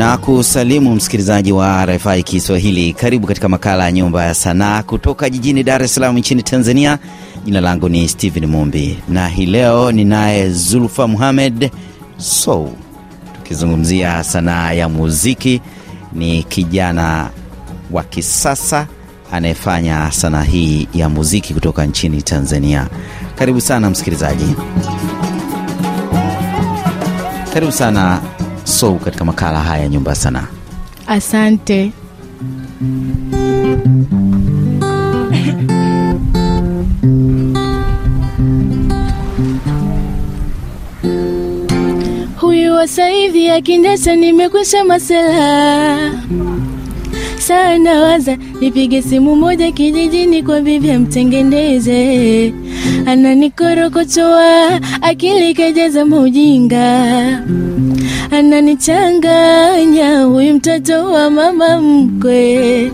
na kusalimu msikilizaji wa RFI Kiswahili. Karibu katika makala ya Nyumba ya Sanaa kutoka jijini Dar es Salaam nchini Tanzania. Jina langu ni Steven Mumbi na hii leo ninaye Zulfa Muhamed Sou, tukizungumzia sanaa ya muziki. Ni kijana wa kisasa anayefanya sanaa hii ya muziki kutoka nchini Tanzania. Karibu sana msikilizaji, karibu sana Sou katika makala haya nyumba ya. Asante. Huyu wa saivi akindesa, nimekwisha masela sana waza nipige simu moja kijijini kwa bibi amtengeneze, ananikorokochoa akili kajaza maujinga, ananichanganya huyu mtoto wa mama mkwe.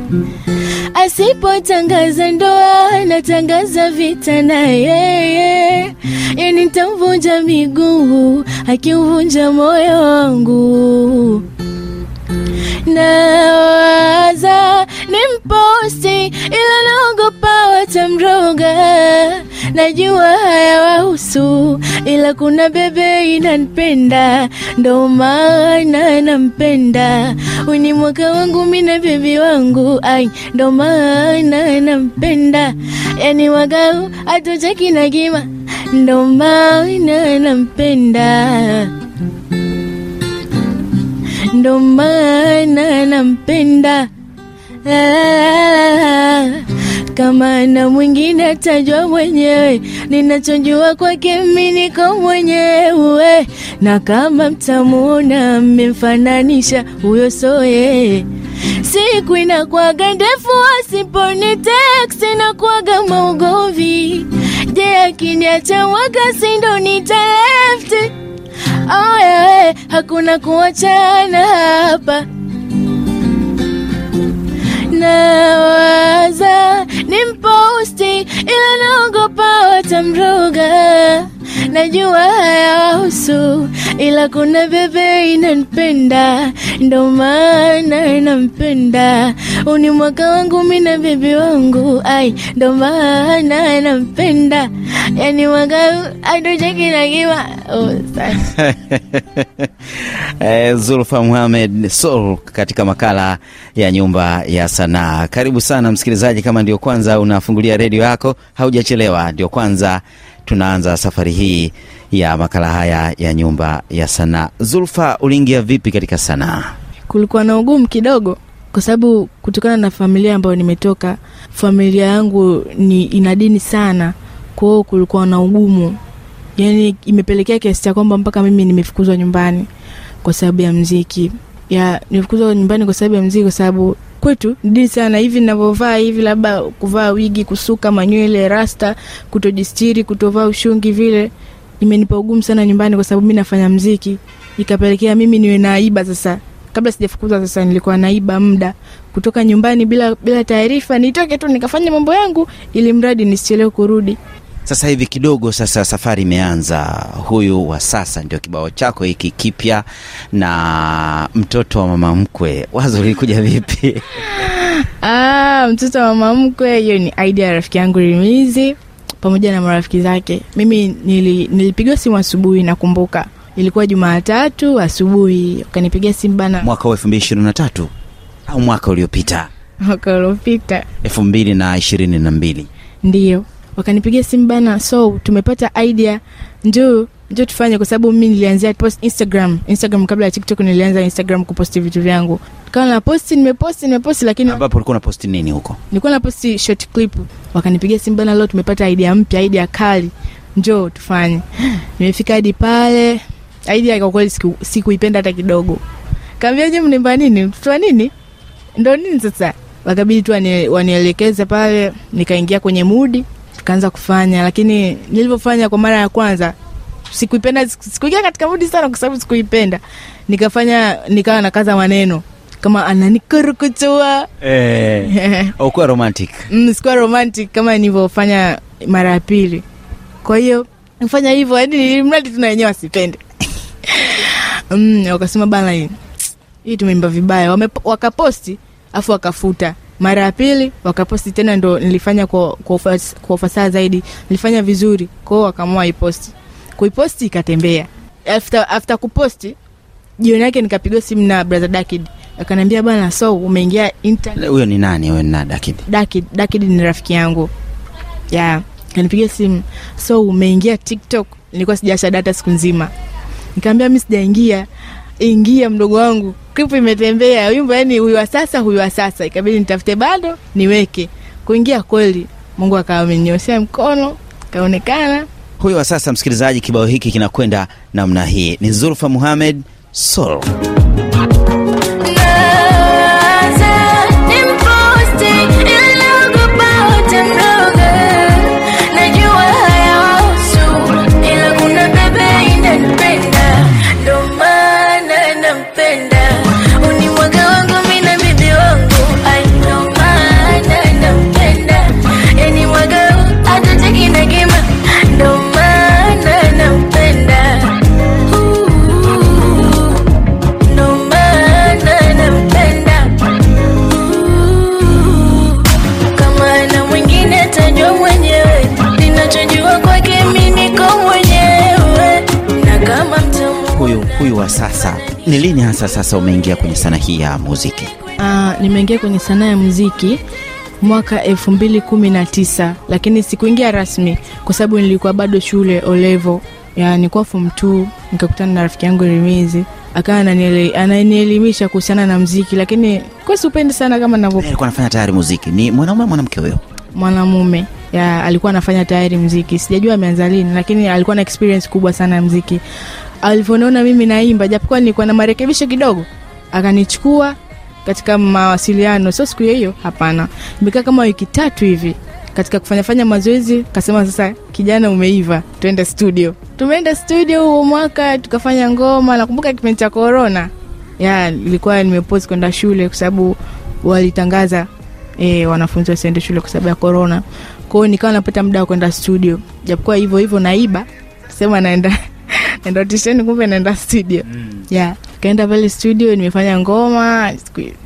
Asipotangaza ndoa natangaza vita na yeye, yani nitamvunja miguu akiuvunja moyo wangu nawaza ni mposti ila naogopa watamroga. Najua haya wahusu, ila kuna bebe inanipenda, ndo maana nampenda. Uni mwaka wangu mina bebi wangu, ai ndo maana nampenda. Yani wagau atocheki na ndo maana nampenda ndo maana nampenda. Kama na mwingine atajua mwenyewe, ninachojua kwake mimi niko mwenyewe, na kama mtamuona mmemfananisha, huyo soye siku inakwaga ndefu, asiponi teksi nakwaga maugovi. Je, akiniacha mwaka sindo nitalefti Oh, yeah, hakuna kuachana hapa. Nawaza ni mposti ila naogopa watamroga. Najua hayahusu ila kuna bebe inanipenda, ndo maana nampenda. Uni mwaka wangu mimi na bibi wangu, ai ndo maana nampenda. Yani mwaka adojakinagiwa oh, Eh, Zulfa Muhamed Sol katika makala ya nyumba ya sanaa. Karibu sana msikilizaji, kama ndio kwanza unafungulia redio yako, haujachelewa. Ndio kwanza tunaanza safari hii ya makala haya ya nyumba ya sanaa. Zulfa, uliingia vipi katika sanaa? kulikuwa na ugumu kidogo kwa sababu kutokana na familia ambayo nimetoka, familia yangu ni ina dini sana, kwa kulikuwa na ugumu, yani imepelekea kiasi cha kwamba mpaka mimi nimefukuzwa nyumbani kwa sababu ya mziki. Ya nimefukuzwa nyumbani kwa sababu ya mziki, kwa sababu kwetu dini sana. Hivi ninavyovaa hivi, labda kuvaa wigi, kusuka manywele, rasta, kutojistiri, kutovaa ushungi, vile imenipa ugumu sana nyumbani, kwa sababu mi nafanya mziki, ikapelekea mimi niwe naiba sasa kabla sijafukuzwa sasa, nilikuwa naiba muda kutoka nyumbani bila bila taarifa, nitoke tu nikafanya mambo yangu, ili mradi nisichelewe kurudi. Sasa hivi kidogo sasa safari imeanza. Huyu wa sasa ndio kibao chako hiki kipya na mtoto wa mama mkwe. Wazo lilikuja vipi? Ah, mtoto wa mama mkwe, hiyo ni idea ya rafiki yangu Rimizi pamoja na marafiki zake. Mimi nili, nilipigiwa simu asubuhi, nakumbuka ilikuwa Jumatatu asubuhi, wakanipigia simu bana, Mwaka wa elfu mbili ishirini na tatu au mwaka uliopita? Mwaka uliopita. Elfu mbili na ishirini na mbili. Ndio. Wakanipigia simu bana, so tumepata idea, njoo njoo tufanye, kwa sababu mi nilianzia post Instagram. Instagram kabla ya TikTok nilianza Instagram kuposti vitu vyangu, kawa na posti, nimeposti nimeposti, lakini ambapo ulikuwa unaposti nini huko? nilikuwa na posti short clip. Wakanipigia simu bana, leo tumepata idea mpya, idea kali, njoo tufanye. Nimefika hadi pale, idea kwa kweli siku- sikuipenda hata kidogo. Kaambia je, mnaimba nini? Mtoto wa nini? Ndio nini sasa? Wakabidi tu wanielekeze pale, nikaingia kwenye mudi, tukaanza kufanya, lakini nilivyofanya kwa mara ya kwanza sikuipenda, sikuingia katika mudi sana, kwa sababu sikuipenda. Nikafanya, nikawa nakaza maneno kama ananikurukutua Eh, ukuwa romantic. mm, sikuwa romantic kama nilivyofanya mara ya pili. Kwa hiyo nifanya hivyo, yani mradi tuna wenyewe wasipende mm, wakasema bana, hii hii tumeimba vibaya. Wame, wakaposti afu wakafuta. Mara ya pili wakaposti tena ndo nilifanya kwa, kwa, ufas, kwa ufasaha zaidi. Nilifanya vizuri kwao wakamua iposti kuiposti ikatembea. After, after kuposti jioni yake nikapigiwa simu na brother dakid. Akaniambia bana so umeingia internet huyo ni nani? Huyo ni na Dakid. Dakid, Dakid ni rafiki yangu. Ya kanipigia simu. So umeingia tiktok? Nilikuwa sijasha data siku nzima nikaambia mi sijaingia. Ingia mdogo wangu. Klipu imetembea. Wimbo yani huyu wa sasa huyu wa sasa. Ikabidi nitafute bado niweke. Kuingia kweli mungu akawa mkono kaonekana. Huyu wa sasa msikilizaji kibao hiki kinakwenda namna hii. Ni zulfa muhamed sol hasa sasa umeingia kwenye sana hii ya muziki? Uh, nimeingia kwenye sanaa ya muziki mwaka elfu mbili kumi na tisa lakini sikuingia rasmi kwa sababu nilikuwa bado shule olevo. Ya nilikuwa fom t nikakutana na rafiki yangu rimizi. Akawa ananielimisha kuhusiana na mziki lakini kwa siupendi sana kama navyo alikuwa anafanya tayari muziki. Ni mwanaume mwanamke huyo? Mwanamume. Ya alikuwa anafanya tayari mziki sijajua ameanza lini lakini alikuwa na experience kubwa sana ya mziki alivyoniona mimi naimba japokuwa nilikuwa na marekebisho kidogo akanichukua katika mawasiliano. Sio siku hiyo hapana. Nimekaa kama wiki tatu hivi katika kufanyafanya mazoezi kasema sasa kijana umeiva tuende studio. Tumeenda studio huo mwaka tukafanya ngoma. Nakumbuka kipindi cha korona ya ilikuwa nimepozi kwenda shule kwa sababu walitangaza e, wanafunzi wasiende shule kwa sababu ya korona kwao nikawa napata muda wa kwenda studio. Japokuwa hivyo hivyo naiba sema naenda naenda tisheni kumbe naenda studio. Mm. yeah. Kaenda pale studio nimefanya ngoma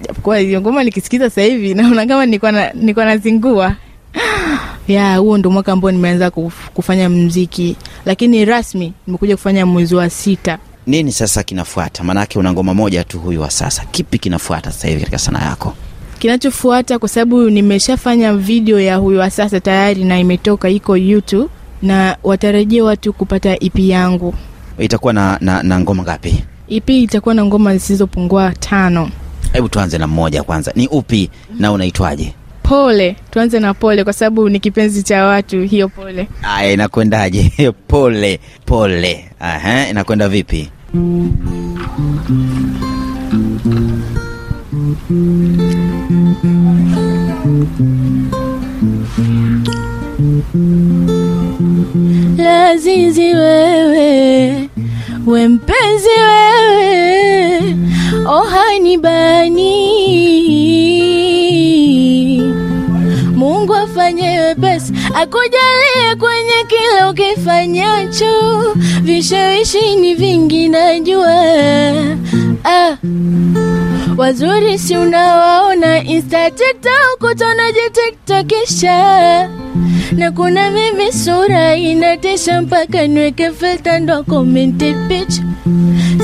japokuwa hiyo ngoma nikisikiza sasa hivi naona kama nilikuwa na- nilikuwa nazingua. Ya huo ndo mwaka ambao nimeanza kufanya mziki lakini rasmi nimekuja kufanya mwezi wa sita. Nini sasa kinafuata? Maanake una ngoma moja tu huyu wa sasa. Kipi kinafuata sasa hivi katika sanaa yako? Kinachofuata kwa sababu nimeshafanya video ya huyu wa sasa tayari na imetoka iko youtube na watarajia watu kupata ep yangu itakuwa na, na, na ngoma ngapi? Ep itakuwa na ngoma zisizopungua tano. Hebu tuanze na mmoja kwanza. Ni upi na unaitwaje? Pole. Tuanze na pole kwa sababu ni kipenzi cha watu hiyo pole. Aya inakwendaje? Pole pole. Aha, inakwenda vipi lazizi wewe we mpenzi wewe ohani bani. Mungu afanye wepesi akujalie kwenye kila ukifanyacho. Vishawishi ni vingi najua. Ah. Wazuri si unawaona insta tiktok utonajitiktakisha na kuna mimi sura inatisha mpaka niweke filter ndo commented picture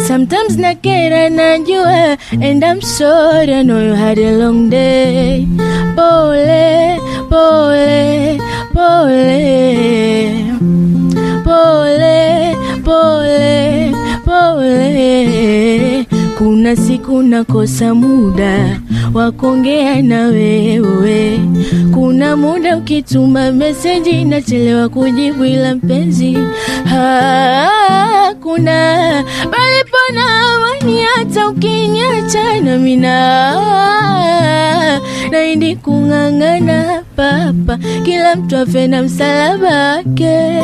Sometimes nakera najua and I'm sorry I know you had a long day. Pole, pole, pole Pole, pole, pole Kuna siku nakosa muda wa kuongea na wewe. Kuna muda ukituma meseji nachelewa kujibu ila mpenzi Hakuna. Palipo na amani hata ukiniacha na naindi kung'ang'ana papa. Kila mtu afe na msalaba wake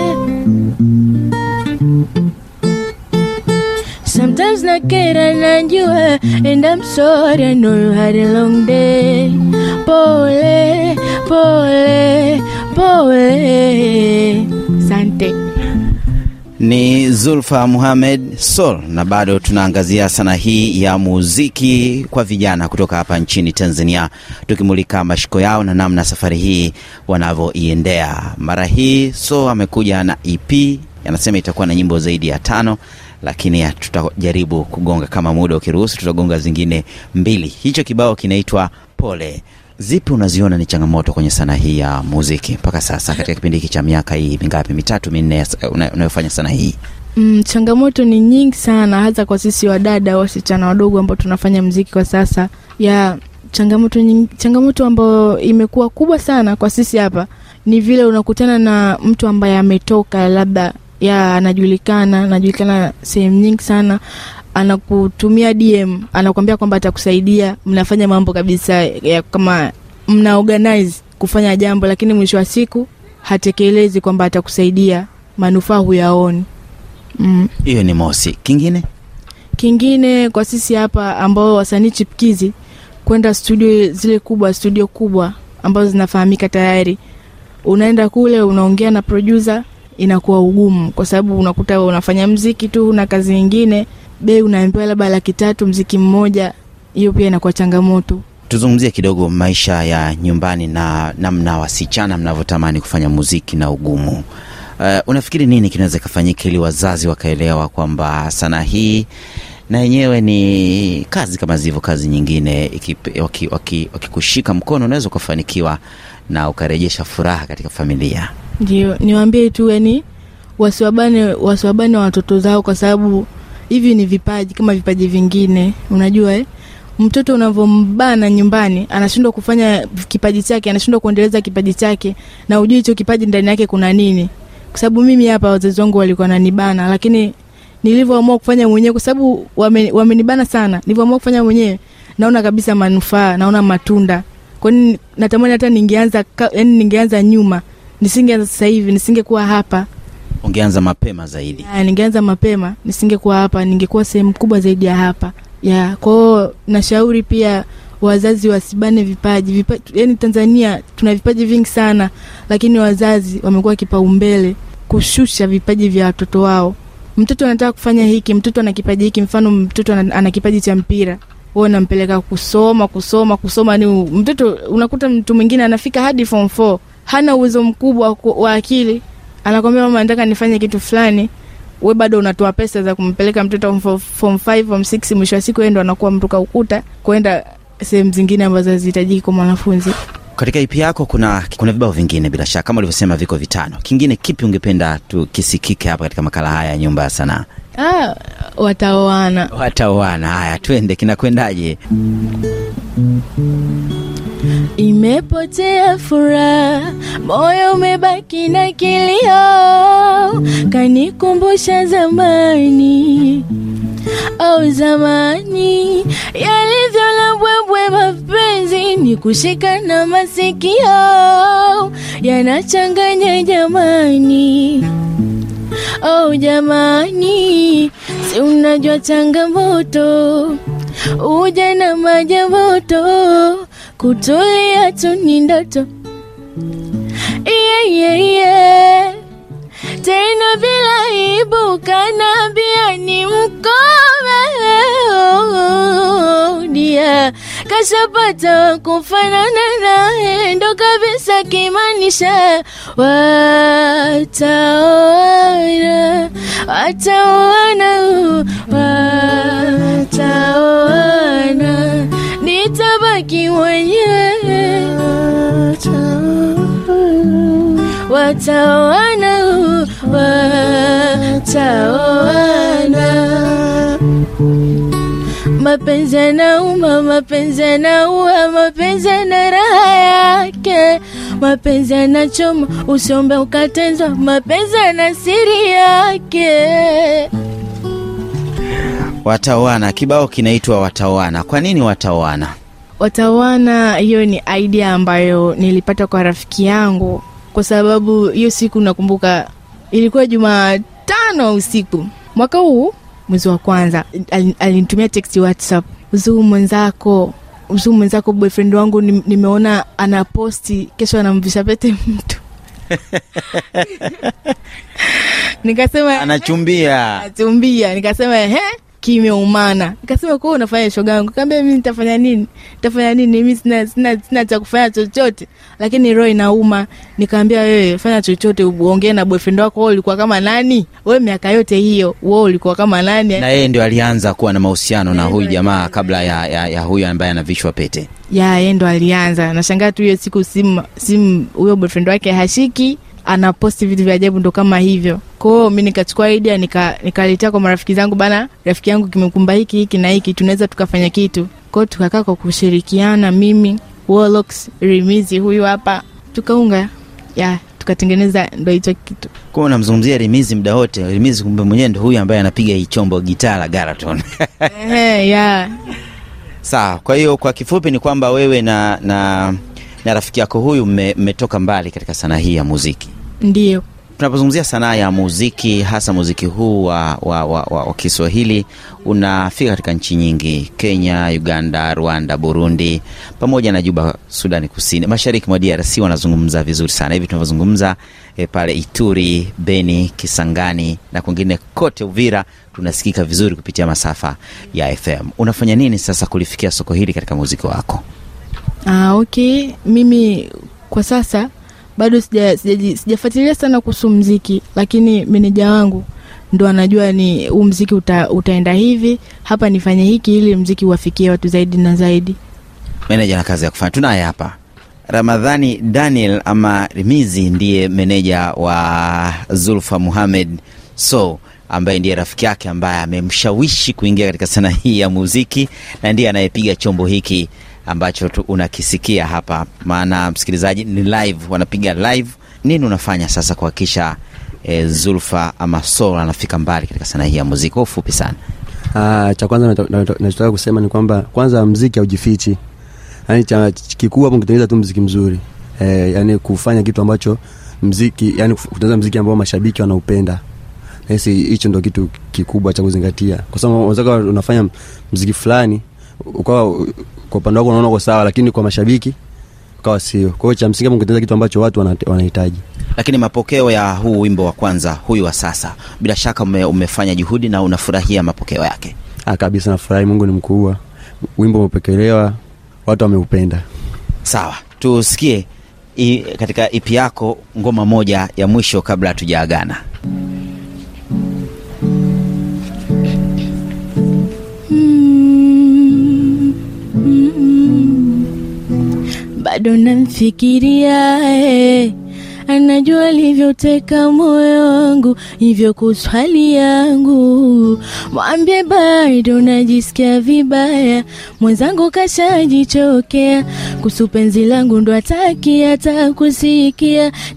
Sometimes nakera najua And I'm sorry I know you had a long day. Pole, pole, pole. Sante. Ni Zulfa Muhamed Sol, na bado tunaangazia sanaa hii ya muziki kwa vijana kutoka hapa nchini Tanzania, tukimulika mashiko yao na namna safari hii wanavyoiendea. Mara hii So amekuja na EP, anasema itakuwa na nyimbo zaidi ya tano, lakini tutajaribu kugonga kama muda ukiruhusu, tutagonga zingine mbili. Hicho kibao kinaitwa Pole. Zipi unaziona ni changamoto kwenye sanaa hii ya muziki mpaka sasa katika kipindi hiki cha miaka hii mingapi, mitatu minne una- unayofanya sanaa hii? Mm, changamoto ni nyingi sana hasa kwa sisi wadada wasichana wadogo ambao tunafanya mziki kwa sasa ya changamoto nying, changamoto ambayo imekuwa kubwa sana kwa sisi hapa ni vile unakutana na mtu ambaye ametoka labda ya anajulikana anajulikana sehemu nyingi sana anakutumia DM anakuambia kwamba atakusaidia mnafanya mambo kabisa ya kama mna organize kufanya jambo lakini mwisho wa siku hatekelezi kwamba atakusaidia manufaa huyaoni mm. Hiyo ni mosi. Kingine Kingine kwa sisi hapa ambao wasanii chipkizi kwenda studio zile kubwa, studio kubwa ambazo zinafahamika tayari, unaenda kule unaongea na producer, inakuwa ugumu kwa sababu unakuta unafanya mziki tu, una kazi nyingine, bei unaambiwa labda laki tatu mziki mmoja, hiyo pia inakuwa changamoto. tuzungumzie kidogo maisha ya nyumbani na namna wasichana mnavyotamani kufanya muziki na ugumu. Uh, unafikiri nini kinaweza kifanyika ili wazazi wakaelewa kwamba sanaa hii na yenyewe ni kazi kama zilivyo kazi nyingine, wakikushika waki- waki- mkono unaweza ukafanikiwa na ukarejesha furaha katika familia. Ndio niwaambie tu, yani wasiwabane, wasiwabane watoto zao, kwa sababu hivi ni vipaji kama vipaji vingine. Unajua eh? mtoto unavyombana nyumbani anashindwa kufanya kipaji chake, anashindwa kuendeleza kipaji chake, na ujui hicho kipaji ndani yake kuna nini. Kwa sababu mimi hapa wazazi wangu walikuwa wananibana, lakini nilivyoamua kufanya mwenyewe, kwa sababu wame- sana, nilivyoamua kufanya mwenyewe naona kabisa manufaa, naona matunda. Kwani natamani hata ningeanza, yani ningeanza nyuma nisingeanza sasa hivi, nisingekuwa hapa. Ungeanza mapema zaidi. Ya, ningeanza mapema, nisingekuwa hapa, ningekuwa sehemu kubwa zaidi ya hapa. Ya, kwa hiyo nashauri pia wazazi wasibane vipaji. Vipa, yani Tanzania tuna vipaji vingi sana, lakini wazazi wamekuwa kipaumbele kushusha vipaji vya watoto wao. Mtoto anataka kufanya hiki, mtoto ana kipaji hiki, mfano mtoto ana kipaji cha mpira wewe unampeleka kusoma kusoma kusoma, ni mtoto unakuta mtu mwingine anafika hadi form 4 hana uwezo mkubwa wa akili, anakwambia mama, nataka nifanye kitu fulani, we bado unatoa pesa za kumpeleka mtoto form- form 5 form 6, mwisho wa siku ndo anakuwa mruka ukuta kwenda sehemu zingine ambazo hazihitajiki kwa mwanafunzi. Katika ipi yako kuna, kuna vibao vingine bila shaka, kama ulivyosema viko vitano. Kingine kipi ungependa tukisikike hapa katika makala haya ya Nyumba ya Sanaa? Ah, wataoana Wataoana. Haya, twende, kinakwendaje? Imepotea furaha, moyo umebaki na kilio, kanikumbusha zamani au zamani yalivyo na bwebwe, mapenzi ni kushika na masikio yanachanganya jamani. Oh jamani, si unajua changamoto uja na majamoto, kutulia tu ni ndoto yeah, yeah, yeah. Tena bila ibu dia kashapata kufanana naye ndo kabisa kimanisha wataoana wataoana wataoana. Nitabaki mwenyewe wataoana wataoana mapenzi yanauma, mapenzi yanaua, mapenzi yana raha yake, mapenzi yanachoma, usiombe ukatenzwa, mapenzi yana siri yake. Wataoana, kibao kinaitwa Wataoana. Kwa nini wataoana? Watawana, hiyo ni idea ambayo nilipata kwa rafiki yangu, kwa sababu hiyo siku nakumbuka ilikuwa Jumatano usiku mwaka huu mwezi wa kwanza, al- alinitumia text WhatsApp, Zuu mwenzako, Zuu mwenzako, boyfriend wangu nimeona ana posti kesho anamvisha pete mtu. Nikasema anachumbia. anachumbia. nikasema ehe kimeumana. Nikasema kwa unafanya shoga yangu? Kaambia mimi nitafanya nini? Nitafanya nini? Mimi sina, sina, sina cha kufanya chochote. Lakini roho inauma. Nikaambia wewe fanya chochote uongee na boyfriend wako wewe ulikuwa kama nani? Wewe miaka yote hiyo wewe ulikuwa kama nani? Na yeye ndio alianza kuwa na mahusiano na huyu jamaa kabla ya, ya, ya huyu ambaye anavishwa pete. Ya yeye ndo alianza. Nashangaa tu hiyo siku simu simu huyo boyfriend wake hashiki anaposti vitu vya ajabu ndo kama hivyo. Kwao mi nikachukua idea nika- nikaletea kwa marafiki zangu bana rafiki yangu kimekumba hiki hiki na hiki tunaweza tukafanya kitu. Kwao tukakaa kwa kushirikiana mimi Warlocks, rimizi huyu hapa. Tukaunga ya tukatengeneza ndo hicho kitu. Kuwa unamzungumzia rimizi muda wote. Rimizi kumbe mwenyewe ndo huyu ambaye anapiga hii chombo gitaa la garaton. Ehe, yeah. sawa kwa hiyo kwa kifupi ni kwamba wewe na na na rafiki yako huyu mmetoka mmetoka mbali katika sanaa hii ya muziki. Ndio. Tunapozungumzia sanaa ya muziki hasa muziki huu wa, wa, wa, wa, wa kiswahili unafika katika nchi nyingi kenya uganda rwanda burundi pamoja na juba sudani kusini mashariki mwa drc wanazungumza vizuri sana. Hivi tunavyozungumza e, pale ituri beni kisangani na kwingine kote uvira tunasikika vizuri kupitia masafa ya fm unafanya nini sasa kulifikia soko hili katika muziki wako Ah, okay. Mimi kwa sasa bado sija- sija sana kuhusu mziki, lakini meneja wangu ndo anajua ni huu mziki uta, utaenda hivi hapa, nifanye hiki ili mziki uwafikie watu zaidi na zaidi. meneja na kazi ya kufanya tunaye hapa ramadhani daniel ama rimizi ndiye meneja wa zulfa muhamed so ambaye ndiye rafiki yake ambaye amemshawishi kuingia katika sanaa hii ya muziki na ndiye anayepiga chombo hiki ambacho tu unakisikia hapa. Maana msikilizaji ni live wanapiga live. Nini unafanya sasa kuhakikisha e, zulfa ama soul anafika mbali katika sanaa hii ya muziki? Kwa ufupi sana. Ah, cha kwanza nachotaka kusema ni kwamba kwanza mziki haujifichi. Yani cha kikubwa hapo kutengeneza tu mziki mzuri. Eh, yani kufanya kitu ambacho mziki yani kutengeneza mziki ambao mashabiki wanaupenda. Nahisi hicho ndo kitu kikubwa cha kuzingatia. Kwa sababu unafanya mziki fulani ukawa kwa upande wako unaona uko sawa lakini kwa mashabiki ukawa sio. Kwa hiyo cha msingi hapo kutengeneza kitu ambacho watu wanahitaji. Lakini mapokeo ya huu wimbo wa kwanza huyu wa sasa bila shaka ume, umefanya juhudi na unafurahia mapokeo yake. Ah, kabisa nafurahi. Mungu ni mkubwa. Wimbo umepokelewa watu wameupenda. Sawa. Tusikie katika ipi yako ngoma moja ya mwisho kabla hatujaagana bado namfikiria eh. Anajua alivyoteka moyo wangu hivyo kuswali yangu. Mwambie bado najisikia vibaya. Mwenzangu kashajichokea. Kuhusu penzi langu ndo ataki hata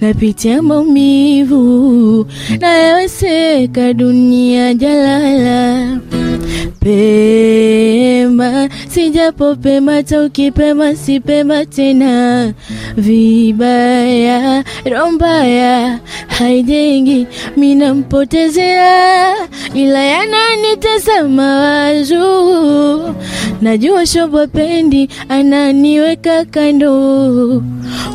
napitia maumivu. Nayaweseka dunia jalala. Pema sijapo pema ta ukipema sipema tena. Vibaya rombaya haijengi minampotezea ila yananitesa mawazo najua shobo pendi ananiweka kando.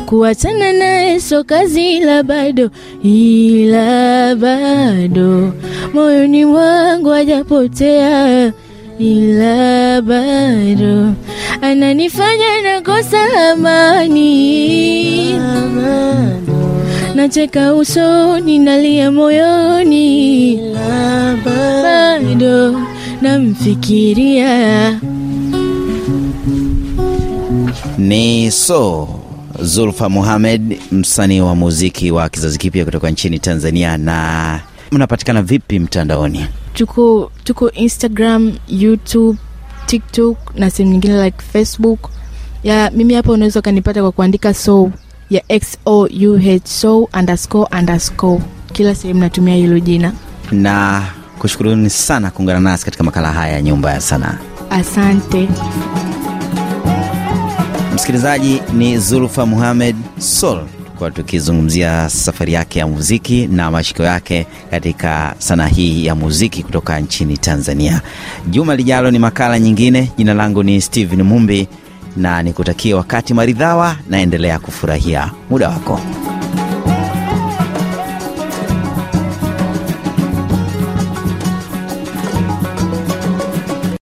Kuachana naye so kazi ila bado ila bado. Moyoni mwangu ajapotea ila bado. Ananifanya nakosa amani nacheka usoni nalia moyoni. Bado namfikiria. Ni so zulfa muhamed msanii wa muziki wa kizazi kipya kutoka nchini tanzania. Na mnapatikana vipi mtandaoni? Tuko tuko instagram youtube tiktok na sehemu nyingine like facebook. Ya mimi hapa unaweza ukanipata kwa kuandika so ya XOUHSO underscore underscore. Kila sehemu natumia hilo jina. Na kushukuruni sana kuungana nasi katika makala haya ya nyumba ya sanaa. Asante. Msikilizaji ni zulfa muhamed sol kwa tukizungumzia safari yake ya muziki na mashiko yake katika sanaa hii ya muziki kutoka nchini tanzania. Juma lijalo ni makala nyingine. Jina langu ni stephen mumbi na nikutakie wakati maridhawa naendelea kufurahia muda wako